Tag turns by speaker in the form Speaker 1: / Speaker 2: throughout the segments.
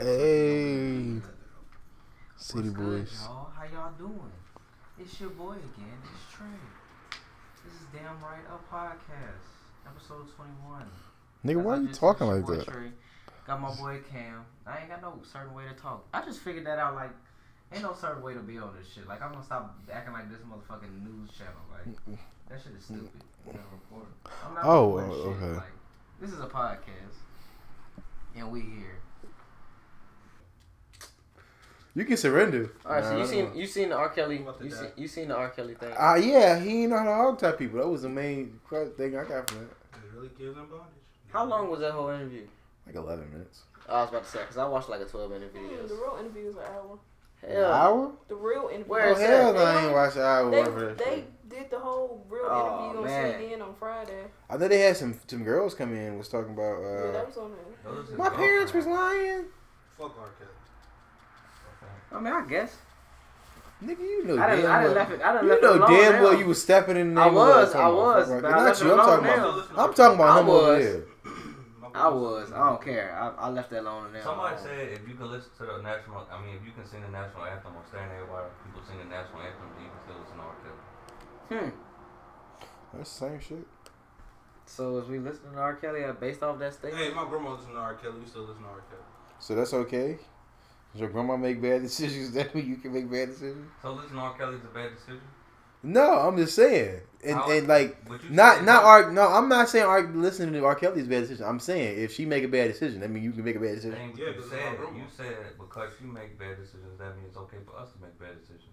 Speaker 1: Hey, City
Speaker 2: What's good,
Speaker 1: Boys.
Speaker 2: y'all? How y'all doing? It's your boy again. It's Trey. This is Damn Right Up Podcast, episode 21.
Speaker 1: Nigga, why
Speaker 2: I
Speaker 1: you talking like that?
Speaker 2: Trey, got my boy Cam. I ain't got no certain way to talk. I just figured that out. Like, ain't no certain way to be on this shit. Like, I'm gonna stop acting like this motherfucking news channel. Like, that shit is stupid. You know. I'm not
Speaker 1: Oh, oh,
Speaker 2: shit.
Speaker 1: okay.
Speaker 2: Like, this is a podcast, and we here.
Speaker 1: You can surrender.
Speaker 3: All right, so you seen you seen the R. Kelly
Speaker 4: I'm about to
Speaker 3: you seen, you seen the R. Kelly thing?
Speaker 1: Ah, yeah, he ain't know how to hog tie people. That was the main thing I got from that.
Speaker 4: It really gives them bondage.
Speaker 3: How long was that whole interview?
Speaker 1: Like 11 minutes.
Speaker 3: I was about to say because I watched like a twelve minute
Speaker 5: Mm,
Speaker 3: video.
Speaker 5: the real interviews are hour.
Speaker 1: An hour.
Speaker 3: Hell,
Speaker 1: hour?
Speaker 5: The real interviews.
Speaker 3: Where
Speaker 1: Oh,
Speaker 3: is
Speaker 1: hell
Speaker 3: that?
Speaker 1: no, I ain't watched an hour
Speaker 5: They,
Speaker 1: worth of
Speaker 5: they did the whole real
Speaker 3: Oh,
Speaker 5: interview on
Speaker 3: man.
Speaker 5: CNN on Friday.
Speaker 1: I know they had some some girls come in was talking about
Speaker 5: yeah,
Speaker 1: uh
Speaker 5: that was on there.
Speaker 1: My parents was lying.
Speaker 4: Fuck R. Kelly.
Speaker 3: I mean, I guess
Speaker 1: Nigga, you know
Speaker 3: I didn't.
Speaker 1: damn
Speaker 3: I didn't
Speaker 1: well.
Speaker 3: left it. I didn't
Speaker 1: You
Speaker 3: left
Speaker 1: know
Speaker 3: it alone
Speaker 1: damn
Speaker 3: now.
Speaker 1: well you was stepping in the
Speaker 3: I
Speaker 1: neighborhood
Speaker 3: was,
Speaker 1: talking
Speaker 3: I was,
Speaker 1: fuck
Speaker 3: but. I
Speaker 1: Not
Speaker 3: left
Speaker 1: you.
Speaker 3: it
Speaker 1: I'm talking
Speaker 3: alone
Speaker 1: about. I'm talking about
Speaker 3: I
Speaker 1: him over
Speaker 3: was.
Speaker 1: there.
Speaker 3: I was. I don't care. I, I left that alone now.
Speaker 6: Somebody said if you can listen to the national, I mean, if you can sing the national anthem or stand there while people sing the national anthem, you can still listen to R. Kelly.
Speaker 3: Hmm.
Speaker 1: That's the same shit.
Speaker 3: So as we listening to R. Kelly uh, based off that statement?
Speaker 4: Hey, my grandma listens to R. Kelly. We still listen to R. Kelly.
Speaker 1: So that's okay. Does your grandma make bad decisions? That mean you can make bad decisions?
Speaker 6: So listen to R. Kelly is a bad decision.
Speaker 1: No, I'm just saying, and
Speaker 6: How-
Speaker 1: and like not
Speaker 6: said-
Speaker 1: not R. No, I'm not saying R. Listening to R. Kelly's bad decision. I'm saying if she make a bad decision, I mean you can make a bad decision.
Speaker 6: ain't
Speaker 4: Yeah,
Speaker 6: you
Speaker 4: 'cause it's
Speaker 6: said. You said because you make bad decisions, that means it's okay for us to make bad decisions.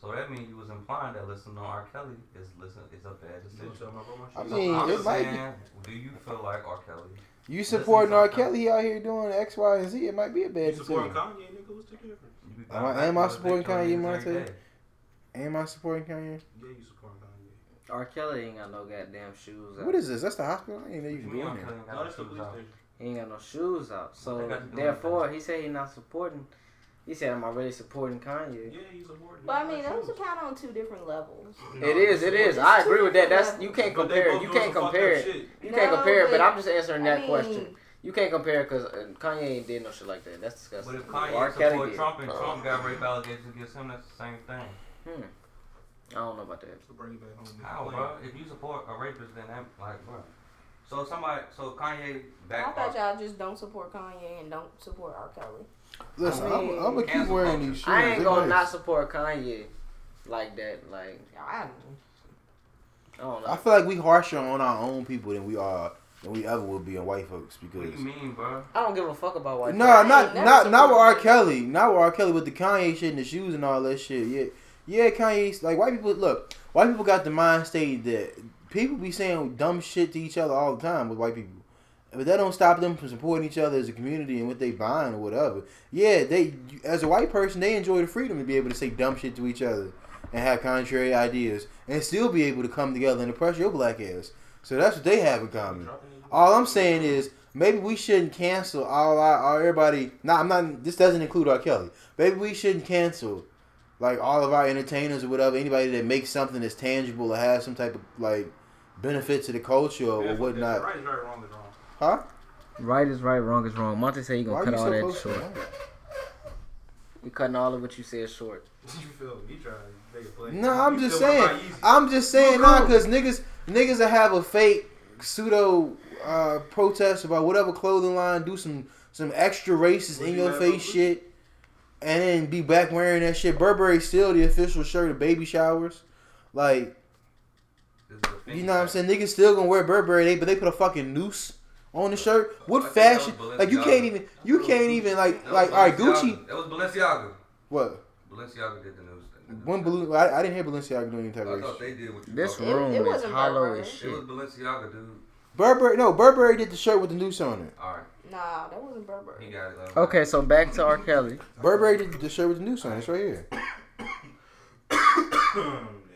Speaker 6: So that means you was implying that listening to R. Kelly is listen is a bad decision.
Speaker 4: tell my grandma
Speaker 1: I
Speaker 4: shit?
Speaker 6: So
Speaker 1: mean,
Speaker 6: I'm
Speaker 1: it might be-
Speaker 6: do you feel like R. Kelly?
Speaker 1: You supporting R. Kelly he out here doing X, Y, and Z. It might be a
Speaker 4: You
Speaker 1: bad
Speaker 4: supporting
Speaker 1: decision.
Speaker 4: Kanye, nigga? What's the difference?
Speaker 1: Am I- am I supporting
Speaker 6: victory
Speaker 1: Kanye,
Speaker 6: every
Speaker 1: Monte? Am I supporting Kanye?
Speaker 4: Yeah, you supporting Kanye.
Speaker 3: R. Kelly ain't got no goddamn shoes out.
Speaker 1: What is this? That's the hospital. I didn't know you
Speaker 6: What
Speaker 1: can
Speaker 6: you mean
Speaker 1: go
Speaker 6: R.
Speaker 1: in there.
Speaker 6: Ain't got
Speaker 4: No,
Speaker 6: no
Speaker 4: that's the police station.
Speaker 3: He ain't got no shoes out. So
Speaker 6: got to do
Speaker 3: therefore, he said he not supporting. He said, "Am I really supporting Kanye?"
Speaker 4: Yeah, you supporting.
Speaker 5: But I mean, those are kind of on two different levels.
Speaker 3: It is. It is.
Speaker 5: It's
Speaker 3: I agree with that. That's you can't compare.
Speaker 4: both
Speaker 3: You can't compare it. You
Speaker 5: No,
Speaker 3: can't compare it. But
Speaker 5: but-
Speaker 3: I'm just answering that
Speaker 5: I mean,
Speaker 3: question. You can't compare because Kanye ain't did no shit like that. That's disgusting.
Speaker 6: But
Speaker 3: disgusting.
Speaker 6: if Kanye
Speaker 3: R. Kelly
Speaker 6: support
Speaker 3: did.
Speaker 6: Trump and Trump got rape allegations against him, that's the same thing.
Speaker 3: Hmm. I don't know about that.
Speaker 4: So bring it back home.
Speaker 6: How, bro? If you support a rapist, then that, like, bro. So somebody, so Kanye
Speaker 5: I
Speaker 6: back.
Speaker 5: thought y'all just don't support Kanye and don't support R. Kelly.
Speaker 1: Listen,
Speaker 3: I mean,
Speaker 1: I'm, I'm gonna keep wearing these shoes.
Speaker 3: I ain't gonna not support Kanye like that. Like
Speaker 5: I
Speaker 3: I don't know.
Speaker 1: I feel like we harsher on our own people than we are than we ever will be on white folks
Speaker 6: What
Speaker 1: because.
Speaker 6: do you mean, bro?
Speaker 3: I don't give a fuck about white.
Speaker 1: No,
Speaker 3: people.
Speaker 5: I
Speaker 1: not not not with R. Kelly. Not with R. Kelly with the Kanye shit and the shoes and all that shit. Yeah, yeah, Kanye's like white people. Look, white people got the mind state that people be saying dumb shit to each other all the time with white people, but that don't stop them from supporting each other as a community and what they buying or whatever. Yeah, they as a white person they enjoy the freedom to be able to say dumb shit to each other and have contrary ideas and still be able to come together and oppress your black ass. So that's what they have in common. All I'm saying is maybe we shouldn't cancel all our, our everybody. Nah, I'm not. This doesn't include R. Kelly. Maybe we shouldn't cancel like all of our entertainers or whatever. Anybody that makes something that's tangible or has some type of like benefit to the culture or
Speaker 4: Yeah,
Speaker 1: whatnot.
Speaker 4: Right right, wrong wrong.
Speaker 1: Huh?
Speaker 3: Right is right, wrong is wrong. Monte said he
Speaker 1: Why
Speaker 3: gonna
Speaker 1: are
Speaker 3: cut
Speaker 1: you
Speaker 3: all
Speaker 1: so
Speaker 3: that
Speaker 1: close to
Speaker 3: short.
Speaker 1: that?
Speaker 3: We cutting all of what you said short.
Speaker 4: you feel me? You trying to make a play.
Speaker 1: No, I'm
Speaker 4: You
Speaker 1: just
Speaker 4: feel
Speaker 1: saying.
Speaker 4: my
Speaker 1: I'm just saying
Speaker 4: You
Speaker 1: now
Speaker 4: cool.
Speaker 1: because niggas niggas that have a fake pseudo uh, protest about whatever clothing line, do some some extra racist
Speaker 4: Would
Speaker 1: in
Speaker 4: you
Speaker 1: your
Speaker 4: have
Speaker 1: face
Speaker 4: those?
Speaker 1: shit, and then be back wearing that shit. Burberry still the official shirt of baby showers. Like
Speaker 6: This is a
Speaker 1: you know what I'm saying? Niggas still gonna wear Burberry, they but they put a fucking noose on the shirt. What
Speaker 6: I think that was
Speaker 1: fashion? Like you can't even you can't even like
Speaker 6: That
Speaker 1: like all right Gucci.
Speaker 6: That was Balenciaga.
Speaker 1: What?
Speaker 6: Balenciaga did the news.
Speaker 1: When Balloon? I, I didn't hear Balenciaga doing any type
Speaker 6: I
Speaker 1: of
Speaker 6: thought they did what you
Speaker 3: This
Speaker 6: talking
Speaker 5: It-
Speaker 3: room
Speaker 5: it
Speaker 3: is hollow
Speaker 5: Burberry.
Speaker 3: as shit.
Speaker 6: It was Balenciaga, dude.
Speaker 1: Burberry no Burberry did the shirt with the noose on it.
Speaker 6: All right,
Speaker 5: Nah, that wasn't Burberry.
Speaker 6: he got it. uh,
Speaker 3: Okay, so back to R. Kelly.
Speaker 1: Burberry did the shirt with the noose on it. It's right here.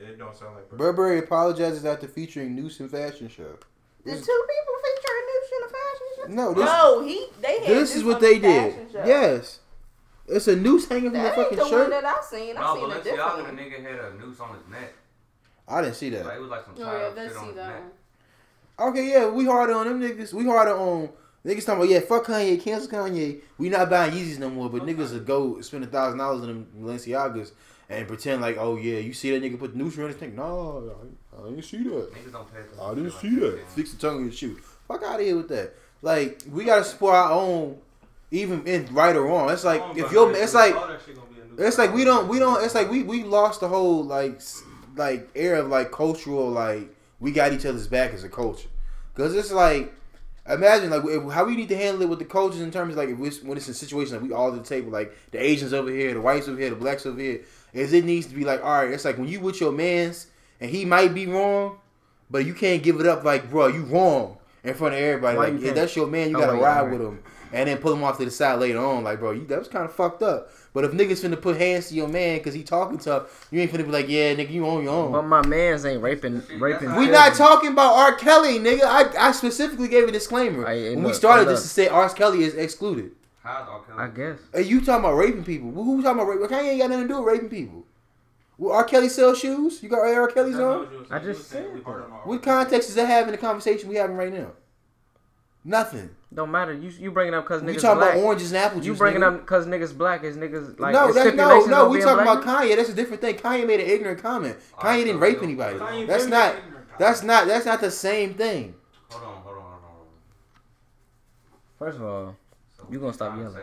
Speaker 4: it don't sound like Burberry.
Speaker 1: Burberry apologizes after featuring noose in fashion show.
Speaker 5: The two people featuring Noosh in the fashion show.
Speaker 1: No, this
Speaker 5: no, he they had
Speaker 1: this is what they did.
Speaker 5: show.
Speaker 1: Yes, it's a noose hanging from the
Speaker 5: That ain't
Speaker 1: fucking
Speaker 5: the one
Speaker 1: shirt.
Speaker 5: that I seen. I
Speaker 6: No,
Speaker 5: seen a different
Speaker 6: Balenciaga, the
Speaker 5: one.
Speaker 6: nigga had a noose on his neck.
Speaker 1: I didn't see that.
Speaker 6: Like, it was like some
Speaker 7: Oh, yeah,
Speaker 6: shit
Speaker 7: let's
Speaker 6: on
Speaker 7: see
Speaker 6: his
Speaker 7: that
Speaker 6: neck.
Speaker 7: one.
Speaker 1: Okay, yeah, we harder on them niggas. We harder on Niggas talking about yeah, fuck Kanye, cancel Kanye. We not buying Yeezys no more, but niggas will go spend a thousand dollars on them Balenciagas and pretend like, oh yeah, you see that nigga put the noose around his neck? No, I, I didn't see that.
Speaker 6: Niggas don't pay attention.
Speaker 1: I didn't see
Speaker 6: like
Speaker 1: that. Fix the tongue in your shoe. Fuck out of here with that. Like we gotta support our own, even in right or wrong. It's like if
Speaker 4: but
Speaker 1: you're, it's like
Speaker 4: that shit gonna be a new
Speaker 1: it's like we don't we don't it's like we we lost the whole like like era of like cultural like we got each other's back as a culture. Because it's like imagine like if, how we need to handle it with the cultures in terms of like if we, when it's a situation like we all at the table like the Asians over here the whites over here the blacks over here is it needs to be like all right it's like when you with your man's and he might be wrong but you can't give it up like bro you wrong in front of everybody
Speaker 3: Why
Speaker 1: like
Speaker 3: you
Speaker 1: yeah that's your man you
Speaker 3: Oh,
Speaker 1: gotta
Speaker 3: wait,
Speaker 1: ride
Speaker 3: alright.
Speaker 1: with him and then pull him off to the side later on like bro you, that was kind of fucked up but if niggas finna put hands to your man because he talking tough, you ain't finna be like, yeah, nigga, you on your own.
Speaker 3: But my man's ain't raping raping.
Speaker 1: We not talking about R. Kelly, nigga. I, I specifically gave a disclaimer
Speaker 3: Hey, hey,
Speaker 1: when we started this to say R. Kelly is excluded.
Speaker 6: How's R. Kelly?
Speaker 3: I guess.
Speaker 1: Hey, you talking about raping people? Who, who talking about raping? Kanye ain't got nothing to do with raping people. Will R. Kelly sell shoes? You got R. Kelly's on?
Speaker 4: what you were
Speaker 3: I just said
Speaker 4: we part of our-
Speaker 1: What context does that have in the conversation we having right now? Nothing.
Speaker 3: Don't matter. You you bringing up because niggas black.
Speaker 1: We
Speaker 3: niggas
Speaker 1: talking
Speaker 3: black.
Speaker 1: about oranges and apple juice.
Speaker 3: you bringing
Speaker 1: nigga.
Speaker 3: up because niggas black is niggas like
Speaker 1: no, that's, no, no. We talking
Speaker 3: black
Speaker 1: about Kanye. That's a different thing. Kanye made an ignorant comment.
Speaker 6: All right,
Speaker 1: Kanye didn't rape
Speaker 6: we
Speaker 1: anybody.
Speaker 6: don't-
Speaker 4: Kanye
Speaker 1: That's not. That's not. That's not the same thing.
Speaker 6: Hold on, hold on, hold on. hold on.
Speaker 3: First of all,
Speaker 6: So
Speaker 3: You gonna stop yelling.
Speaker 6: Is,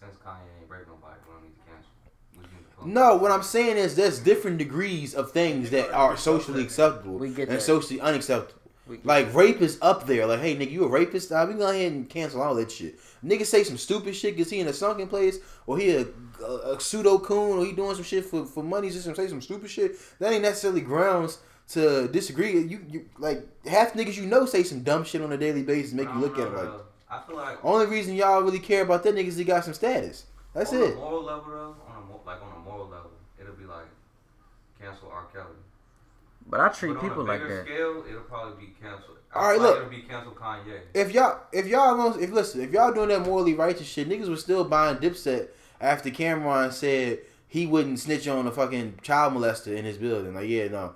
Speaker 6: since Kanye ain't raped nobody, we don't need to cancel. We need to put-
Speaker 1: No, what I'm saying is there's different degrees of things that are socially acceptable
Speaker 3: We get
Speaker 1: and
Speaker 3: that.
Speaker 1: socially unacceptable.
Speaker 3: we,
Speaker 1: Like rape is up there. Like, hey nigga, you a rapist? Nah, we go ahead and cancel all that shit. Nigga say some stupid shit because he in a sunken place or he a, a, a pseudo coon or he doing some shit for for money. Just some say some stupid shit. That ain't necessarily grounds to disagree. You you like half niggas you know say some dumb shit on a daily basis, and
Speaker 6: make
Speaker 1: you
Speaker 6: don't
Speaker 1: look at it like.
Speaker 6: I feel like
Speaker 1: Only reason y'all really care about that niggas he got some status. That's
Speaker 6: on
Speaker 1: it.
Speaker 6: a moral level though, on a mo- like on a moral level, it'll be like cancel R. Kelly.
Speaker 3: but I treat
Speaker 6: but
Speaker 3: people
Speaker 6: on a
Speaker 3: like
Speaker 6: bigger
Speaker 3: that.
Speaker 6: scale, it'll probably be canceled. I
Speaker 1: All right, look.
Speaker 6: it'll be cancel Kanye.
Speaker 1: If y'all, if y'all, don't- if listen, if y'all doing that morally righteous shit, niggas was still buying Dipset after Cam'ron said he wouldn't snitch on a fucking child molester in his building. Like, yeah, no,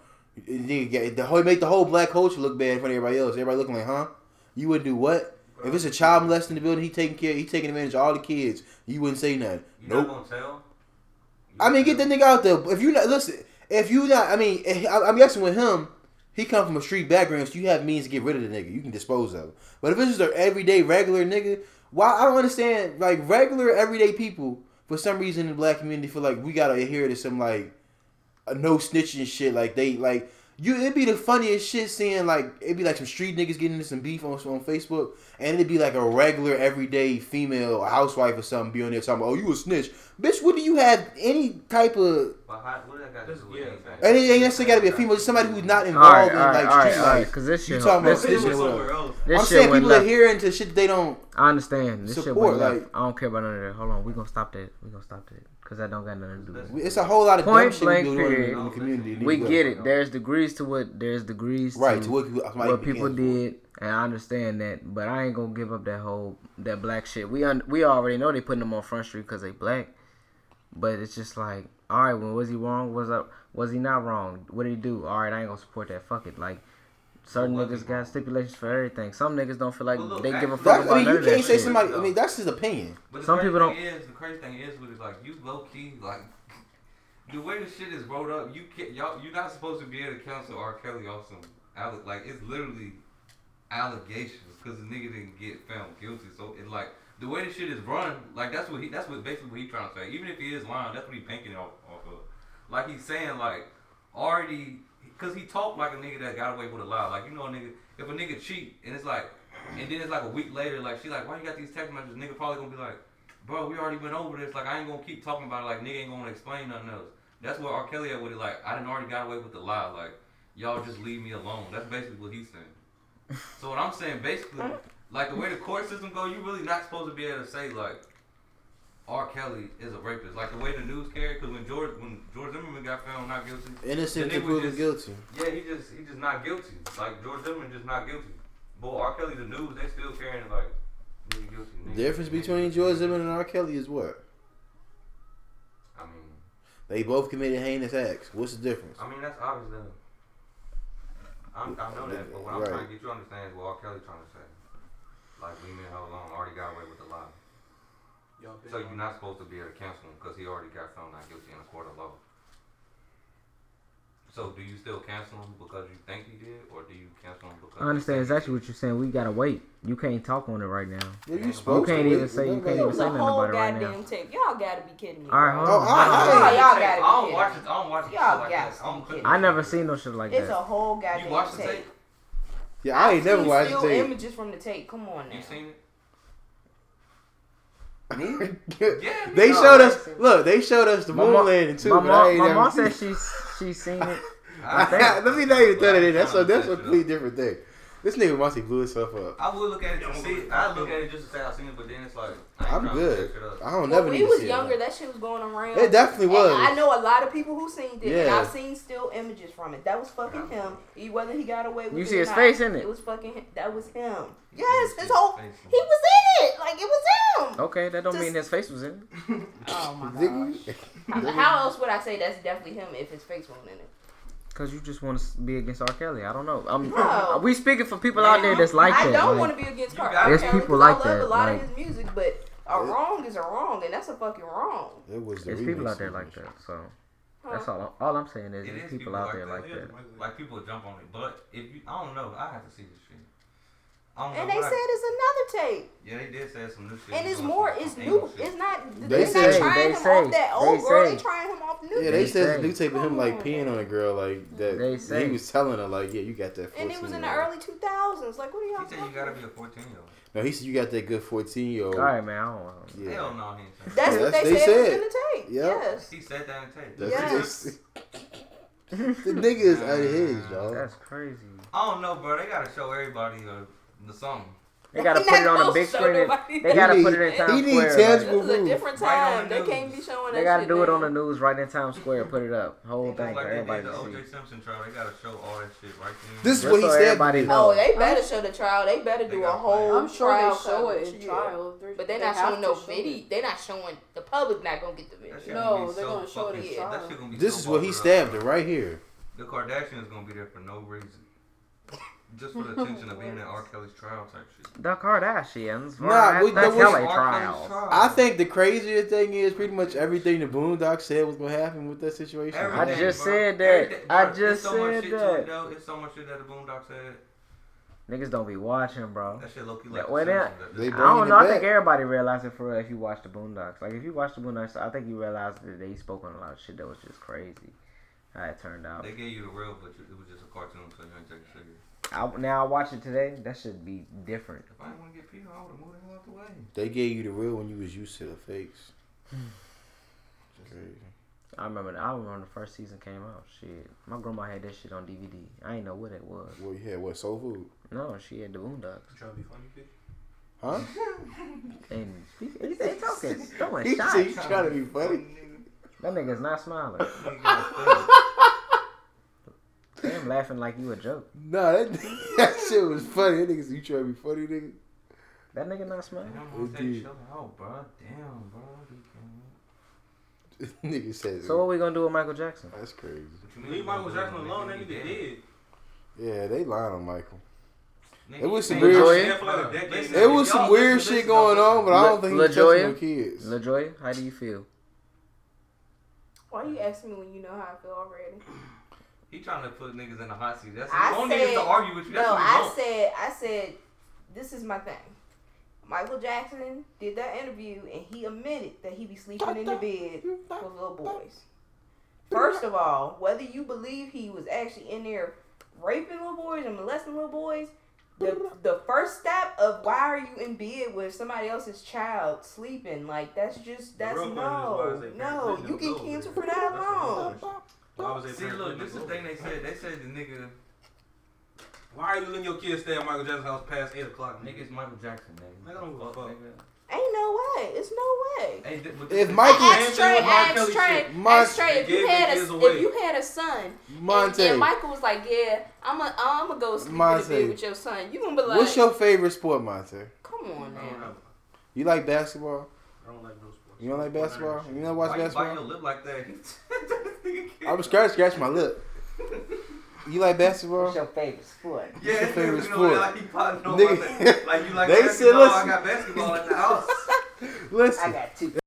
Speaker 1: nigga, get- the whole make the whole black culture look bad in front of everybody else. Everybody looking like, huh? You would do what? If it's a child molester in the building, he taking care, he taking advantage of all the kids. You wouldn't say nothing.
Speaker 6: You
Speaker 1: Nope.
Speaker 6: not gonna tell? You
Speaker 1: I mean, get that nigga out there. If you not listen, if you not, I mean, eh, I- I'm guessing with him, he come from a street background, so you have means to get rid of the nigga. You can dispose of him. But if it's just an everyday regular nigga, why I don't understand. Like regular everyday people, for some reason in the black community, feel like we gotta adhere to some like a no snitching shit. Like they like you. It'd be the funniest shit seeing like it'd be like some street niggas getting into some beef on on Facebook, and it'd be like a regular everyday female housewife or something be on there talking about, oh you a snitch, bitch. What do you have any type of
Speaker 6: But how, what that got to
Speaker 4: This-
Speaker 6: do with
Speaker 4: yeah.
Speaker 1: and it ain't necessarily gotta be a female, just somebody who's not involved
Speaker 3: right,
Speaker 1: in like
Speaker 3: all right,
Speaker 1: street
Speaker 3: all right.
Speaker 1: life.
Speaker 3: Because this
Speaker 1: You
Speaker 3: shit,
Speaker 1: talking about
Speaker 3: this,
Speaker 4: It
Speaker 1: snitching
Speaker 4: was
Speaker 1: or whatever.
Speaker 4: somewhere else.
Speaker 3: this
Speaker 1: I'm
Speaker 3: shit
Speaker 1: saying people
Speaker 3: left.
Speaker 1: hearing to shit that they don't.
Speaker 3: I understand. This shit
Speaker 1: Support,
Speaker 3: went left.
Speaker 1: like-
Speaker 3: I don't care about none of that. Hold on, we gonna stop that. We gonna stop that because I don't got nothing to do with it.
Speaker 1: It's a whole lot of dumb
Speaker 3: Point
Speaker 1: shit we
Speaker 3: blank period.
Speaker 1: in the community.
Speaker 3: We get it. There's degrees to what. There's degrees
Speaker 1: right
Speaker 3: to
Speaker 1: what, people-
Speaker 3: what people did, and I understand that. But I ain't gonna give up that whole that black shit. We un, we already know they putting them on front street because they black. But it's just like, all right, well, was he wrong? Was up? Was he not wrong? What did he do? All right, I ain't gonna support that. Fuck it. Like certain
Speaker 6: Well,
Speaker 3: niggas
Speaker 6: he
Speaker 3: got stipulations for everything. Some niggas don't feel like
Speaker 6: Well, look,
Speaker 3: they give a fuck
Speaker 1: That's,
Speaker 3: about
Speaker 1: I mean, you can't say
Speaker 3: shit.
Speaker 1: somebody. I mean, that's his opinion.
Speaker 6: But the
Speaker 3: Some
Speaker 6: crazy
Speaker 3: people
Speaker 6: thing Is, the crazy thing is, with is like you low key like the way the shit is rolled up. You can't y'all. You're not supposed to be able to cancel R. Kelly off some alle- like it's literally allegations because the nigga didn't get found guilty. So it like the way the shit is run, like that's what he that's what basically what he trying to say. Even if he is lying, that's what he banking off off of. Like he's saying like already because he talked like a nigga that got away with a lie. Like you know a nigga if a nigga cheat and it's like and then it's like a week later like she like why you got these text messages? Nigga probably gonna be like. Bro, we already went over this. Like, I ain't gonna keep talking about it. Like, nigga ain't gonna explain nothing else. That's what R. Kelly at with it. Like, I didn't already got away with the lie. Like, y'all just leave me alone. That's basically what he's saying. So what I'm saying, basically, uh. like the way the court system go, you really not supposed to be able to say like R. Kelly is a rapist. Like the way the news carried, because when George when George Zimmerman got found not guilty,
Speaker 1: Innocent to proven guilty.
Speaker 6: yeah, he just he just not guilty. Like George Zimmerman just not guilty. But R. Kelly, the news, they still carrying like nigga guilty.
Speaker 1: The difference between George Zimmerman and R. Kelly is what?
Speaker 6: I mean,
Speaker 1: They both committed heinous acts. What's the difference?
Speaker 6: I mean that's obvious. Then. I'm, I know that, but what I'm
Speaker 1: Right.
Speaker 6: trying to get you to understand is what R. Kelly trying to say. Like leave me the hell alone. Already got away with a lie.
Speaker 4: Y'all been
Speaker 6: So you're not supposed to be able to cancel him because he already got found not guilty in a court of law. So do you still cancel him because you think he did, or do you cancel him because?
Speaker 3: I understand exactly what you're saying. We gotta wait. You can't talk on it right now.
Speaker 1: Yeah, you
Speaker 3: You
Speaker 1: supposed
Speaker 3: can't
Speaker 1: to
Speaker 3: even
Speaker 1: wait.
Speaker 3: say you can't
Speaker 5: It
Speaker 3: even
Speaker 5: was
Speaker 3: say
Speaker 5: a
Speaker 3: nothing
Speaker 5: whole
Speaker 3: about it right
Speaker 5: goddamn
Speaker 3: now.
Speaker 5: tape. Y'all gotta be kidding me.
Speaker 3: All right,
Speaker 5: bro.
Speaker 3: hold
Speaker 1: Oh,
Speaker 3: on.
Speaker 1: I-
Speaker 3: hold on.
Speaker 5: Oh, y'all gotta
Speaker 6: I
Speaker 5: be
Speaker 6: don't
Speaker 5: kidding
Speaker 6: watch
Speaker 5: me.
Speaker 6: it. I don't watch it.
Speaker 5: Y'all
Speaker 6: like
Speaker 5: got
Speaker 6: that.
Speaker 5: to
Speaker 6: I'm
Speaker 5: be
Speaker 6: cooking.
Speaker 5: kidding
Speaker 3: I never seen no shit like that.
Speaker 5: It's a
Speaker 3: that.
Speaker 5: whole
Speaker 6: You
Speaker 5: goddamn
Speaker 6: watched the
Speaker 5: tape.
Speaker 6: tape?
Speaker 1: Yeah, I ain't never
Speaker 5: seen
Speaker 1: watched
Speaker 5: still
Speaker 1: the tape.
Speaker 5: images from the tape. Come on now.
Speaker 6: You seen it?
Speaker 1: they
Speaker 6: Yeah.
Speaker 1: showed us. Look, they showed us the
Speaker 3: My
Speaker 1: moon
Speaker 3: mom-
Speaker 1: landing too.
Speaker 3: My
Speaker 1: but I
Speaker 3: mom,
Speaker 1: ain't
Speaker 3: my mom said she's she's seen it.
Speaker 1: Let me not even throw that in. That's a that's a
Speaker 6: I'm
Speaker 1: completely different thing. This nigga must have blew himself up.
Speaker 6: I would look at it to see. I look at it just to say I seen it, but then it's like I
Speaker 1: I'm good.
Speaker 6: check it up.
Speaker 1: I don't
Speaker 5: When
Speaker 1: never
Speaker 5: we
Speaker 1: need to
Speaker 5: was
Speaker 1: see
Speaker 5: younger,
Speaker 1: it.
Speaker 5: that shit was going around.
Speaker 1: It definitely
Speaker 5: And
Speaker 1: was.
Speaker 5: I know a lot of people who seen it, and
Speaker 1: Yeah.
Speaker 5: I've seen still images from it. That was fucking him. E- Whether he got away with
Speaker 3: You
Speaker 5: it
Speaker 3: see his
Speaker 5: not,
Speaker 3: face in it?
Speaker 5: It was fucking. Him. That was him. Yes, his
Speaker 6: his
Speaker 5: whole. He was in it. Like it was him.
Speaker 3: Okay, that don't
Speaker 5: Just-
Speaker 3: mean his face was in it.
Speaker 5: Oh my gosh. How else would I say that's definitely him if his face wasn't in it?
Speaker 3: Cause you just want to be against R. Kelly. I don't know. I'm,
Speaker 5: No.
Speaker 3: we speaking for people out there that's like
Speaker 5: I
Speaker 3: that.
Speaker 5: don't
Speaker 3: like-
Speaker 5: want to be against
Speaker 6: You
Speaker 5: Car-
Speaker 6: got-
Speaker 5: R.
Speaker 3: There's
Speaker 5: Kelly
Speaker 3: people
Speaker 5: 'cause
Speaker 3: like
Speaker 5: I love
Speaker 3: that,
Speaker 5: a lot
Speaker 3: like-
Speaker 5: of his music, but a wrong is a wrong, and that's a fucking wrong.
Speaker 1: It was the
Speaker 3: There's people out there like that. So
Speaker 5: Huh?
Speaker 3: that's all. All I'm saying is
Speaker 6: It
Speaker 3: there's
Speaker 6: is
Speaker 3: people out there like that.
Speaker 6: Like people jump on it, but if you, I don't know, I have to see this shit. I don't
Speaker 5: And they
Speaker 6: what
Speaker 5: said it's another tape,
Speaker 6: yeah, they did say some new shit.
Speaker 5: and it's
Speaker 6: doing
Speaker 5: more.
Speaker 6: some-
Speaker 5: It's
Speaker 6: some
Speaker 5: new.
Speaker 6: English shit.
Speaker 5: It's not.
Speaker 1: They
Speaker 5: They are
Speaker 1: say-
Speaker 5: not trying
Speaker 3: they
Speaker 5: him
Speaker 3: say-
Speaker 5: off that
Speaker 3: they
Speaker 5: old girl.
Speaker 3: say.
Speaker 5: They trying him off the new.
Speaker 1: Yeah,
Speaker 5: tape.
Speaker 1: they
Speaker 3: They
Speaker 1: said
Speaker 3: say.
Speaker 1: the new tape of him like
Speaker 5: Come
Speaker 1: peeing
Speaker 5: on.
Speaker 1: on a girl like that.
Speaker 3: They say.
Speaker 1: He was telling her like, yeah, you got that. 14
Speaker 5: And it was in the
Speaker 1: year old.
Speaker 5: early 2000s. Like, what are y'all
Speaker 6: He said
Speaker 5: talking
Speaker 6: you gotta
Speaker 5: about?
Speaker 6: be a 14 year old.
Speaker 1: No, he said you got that good fourteen year old.
Speaker 3: All right, man. I don't know.
Speaker 1: Yeah.
Speaker 6: Hell no, he ain't saying
Speaker 5: That's
Speaker 1: Yeah,
Speaker 5: what
Speaker 1: that's-
Speaker 5: they,
Speaker 1: they
Speaker 5: said, was
Speaker 1: said.
Speaker 5: in the tape.
Speaker 1: Yep.
Speaker 5: Yes.
Speaker 6: He said that in tape.
Speaker 1: That's
Speaker 5: Yes.
Speaker 1: the nigga is unhinged, dog.
Speaker 3: That's crazy.
Speaker 6: I don't know, bro. They gotta show everybody uh, the song.
Speaker 3: They gotta put it on a big screen. and-
Speaker 5: nobody
Speaker 3: They gotta
Speaker 1: He
Speaker 3: put it in Times
Speaker 1: he
Speaker 3: Square.
Speaker 1: tangible
Speaker 3: like-
Speaker 5: This is a different
Speaker 6: Right
Speaker 5: time.
Speaker 6: the
Speaker 5: They
Speaker 6: news.
Speaker 5: can't be showing
Speaker 3: They gotta
Speaker 5: shit
Speaker 3: do it on the news right in Times Square. Put it up. Whole thing
Speaker 6: like
Speaker 3: for
Speaker 6: they
Speaker 3: everybody
Speaker 6: did the O.J. Simpson trial, they gotta show all that shit right there.
Speaker 1: This is
Speaker 3: Just
Speaker 1: what he
Speaker 3: so
Speaker 1: said.
Speaker 3: everybody
Speaker 1: before.
Speaker 3: know.
Speaker 5: Oh, they better show the trial. They better
Speaker 6: They
Speaker 5: do a
Speaker 6: gotta
Speaker 5: whole
Speaker 7: I'm sure
Speaker 5: trial
Speaker 7: they show it in trial. They're-
Speaker 5: But they're
Speaker 7: they
Speaker 5: not
Speaker 7: have
Speaker 5: showing no
Speaker 7: show
Speaker 5: video. They're not showing the public. Not gonna get the video.
Speaker 7: No, they're gonna show it in
Speaker 5: trial.
Speaker 6: That shit gonna be
Speaker 1: This is what he stabbed
Speaker 6: up.
Speaker 1: her right here.
Speaker 6: The Kardashians gonna be there for no reason. Just for the attention of being at R. Kelly's trial type shit.
Speaker 3: The Kardashians.
Speaker 1: Nah,
Speaker 3: Nah,
Speaker 1: we-
Speaker 3: that's
Speaker 1: there was-
Speaker 3: LA
Speaker 6: R.
Speaker 3: trials.
Speaker 6: Kelly's trial.
Speaker 1: I think the craziest thing is pretty much everything the Boondocks said was gonna happen with that situation.
Speaker 3: I
Speaker 6: Everything,
Speaker 3: just
Speaker 6: bro.
Speaker 3: said that.
Speaker 6: Everything-
Speaker 3: I
Speaker 6: bro,
Speaker 3: just
Speaker 6: it's so much
Speaker 3: said
Speaker 6: shit to
Speaker 3: that.
Speaker 6: it, though. It's so much shit that the Boondocks said.
Speaker 3: Niggas don't be watching, bro.
Speaker 6: That shit low key
Speaker 3: Yeah,
Speaker 6: like
Speaker 3: well,
Speaker 6: the
Speaker 3: that-
Speaker 1: They
Speaker 3: I
Speaker 1: bringing
Speaker 3: don't know. I think everybody realized it for real if you watch the Boondocks. Like if you watch the Boondocks, I think you realize that they spoke on a lot of shit that was just crazy. How it turned out.
Speaker 6: They gave you the real, but it was just a cartoon, so you ain't take it serious.
Speaker 3: I, now I watch it today. That should be different.
Speaker 6: If I didn't want to get peed on, I would have moved the hell out the way.
Speaker 1: They gave you the real when you was used to the fakes. Crazy.
Speaker 3: I remember. I remember when the first season came out. Shit, my grandma had that shit on DVD. I ain't know what it was.
Speaker 1: Well, you had what soul food?
Speaker 3: No, she had the Boondocks.
Speaker 4: You trying to be funny, bitch?
Speaker 1: Huh?
Speaker 3: And speak, he, they talking, throwing
Speaker 1: He
Speaker 3: shots.
Speaker 1: said you trying to be funny.
Speaker 3: That nigga's not smiling. Damn, laughing like you a joke.
Speaker 1: Nah, that, that shit was funny. That nigga said you trying to be funny, nigga.
Speaker 3: That nigga not smiling.
Speaker 6: Damn,
Speaker 1: It
Speaker 6: take
Speaker 1: did.
Speaker 6: chill out, bro. Damn, bro. You
Speaker 1: nigga said.
Speaker 3: So what we gonna do with Michael Jackson?
Speaker 1: That's crazy.
Speaker 6: What you mean
Speaker 4: Leave
Speaker 6: you
Speaker 4: Michael
Speaker 6: gonna
Speaker 4: Jackson alone, that
Speaker 6: nigga?
Speaker 4: nigga dead.
Speaker 1: Yeah, they lying on Michael.
Speaker 6: Nigga,
Speaker 1: It was some weird shit.
Speaker 6: like a decade
Speaker 4: Listen,
Speaker 6: now.
Speaker 1: It was some weird
Speaker 6: listen,
Speaker 1: shit going
Speaker 6: listen.
Speaker 1: on, but I don't think he was touching
Speaker 3: LaJoya?
Speaker 1: no kids.
Speaker 3: LaJoy, how do you feel?
Speaker 5: Why you asking me when you know how I feel already?
Speaker 6: He trying to put niggas in the hot seat. That's
Speaker 5: I
Speaker 6: the only niggas
Speaker 5: said-
Speaker 6: to argue with you. That's
Speaker 5: No, I said, I said, this is my thing. Michael Jackson did that interview and he admitted that he be sleeping in the bed with little boys. First of all, whether you believe he was actually in there raping little boys and molesting little boys, the the first step of why are you in bed with somebody else's child sleeping like that's just that's
Speaker 4: real question is why
Speaker 5: no no you
Speaker 4: letting
Speaker 5: get
Speaker 4: them
Speaker 5: canceled for that
Speaker 4: That's
Speaker 5: alone.
Speaker 4: Question. Why was they
Speaker 6: See, look, this is the thing they said. They said the nigga,
Speaker 4: Why are you letting your kids stay at Michael Jackson's house past 8 o'clock?
Speaker 6: nigga's Michael Jackson, nigga.
Speaker 4: Nigga, don't give a fuck.
Speaker 6: nigga.
Speaker 5: Ain't no way. It's no way.
Speaker 6: Hey, th-
Speaker 1: If
Speaker 6: this-
Speaker 1: Michael-
Speaker 4: Same
Speaker 5: Ask
Speaker 4: thing
Speaker 5: Trey,
Speaker 4: with
Speaker 5: ask Trey,
Speaker 4: shit.
Speaker 5: Ask Trey. If you had a,
Speaker 4: away.
Speaker 5: if you had a son, and,
Speaker 1: Monte,
Speaker 5: and Michael was like, "Yeah, I'm a, I'm gonna go sleep in
Speaker 1: Monte.
Speaker 5: the with your son," you gonna be like,
Speaker 1: what's your favorite sport, Monte?
Speaker 5: "Come on
Speaker 4: I don't
Speaker 5: now."
Speaker 1: You like basketball?
Speaker 4: I don't like no sports.
Speaker 1: You don't like basketball? You don't watch
Speaker 6: you bite your
Speaker 1: basketball?
Speaker 6: lip like that?
Speaker 1: I was scratch scratch my lip. You like basketball?
Speaker 3: What's your favorite sport?
Speaker 6: Yeah,
Speaker 1: your favorite
Speaker 6: you know,
Speaker 1: sport?
Speaker 6: like he potting on
Speaker 1: Nigga.
Speaker 6: my. Like you like
Speaker 1: They said,
Speaker 6: basketball, I got basketball at the house.
Speaker 1: Listen.
Speaker 3: I got two.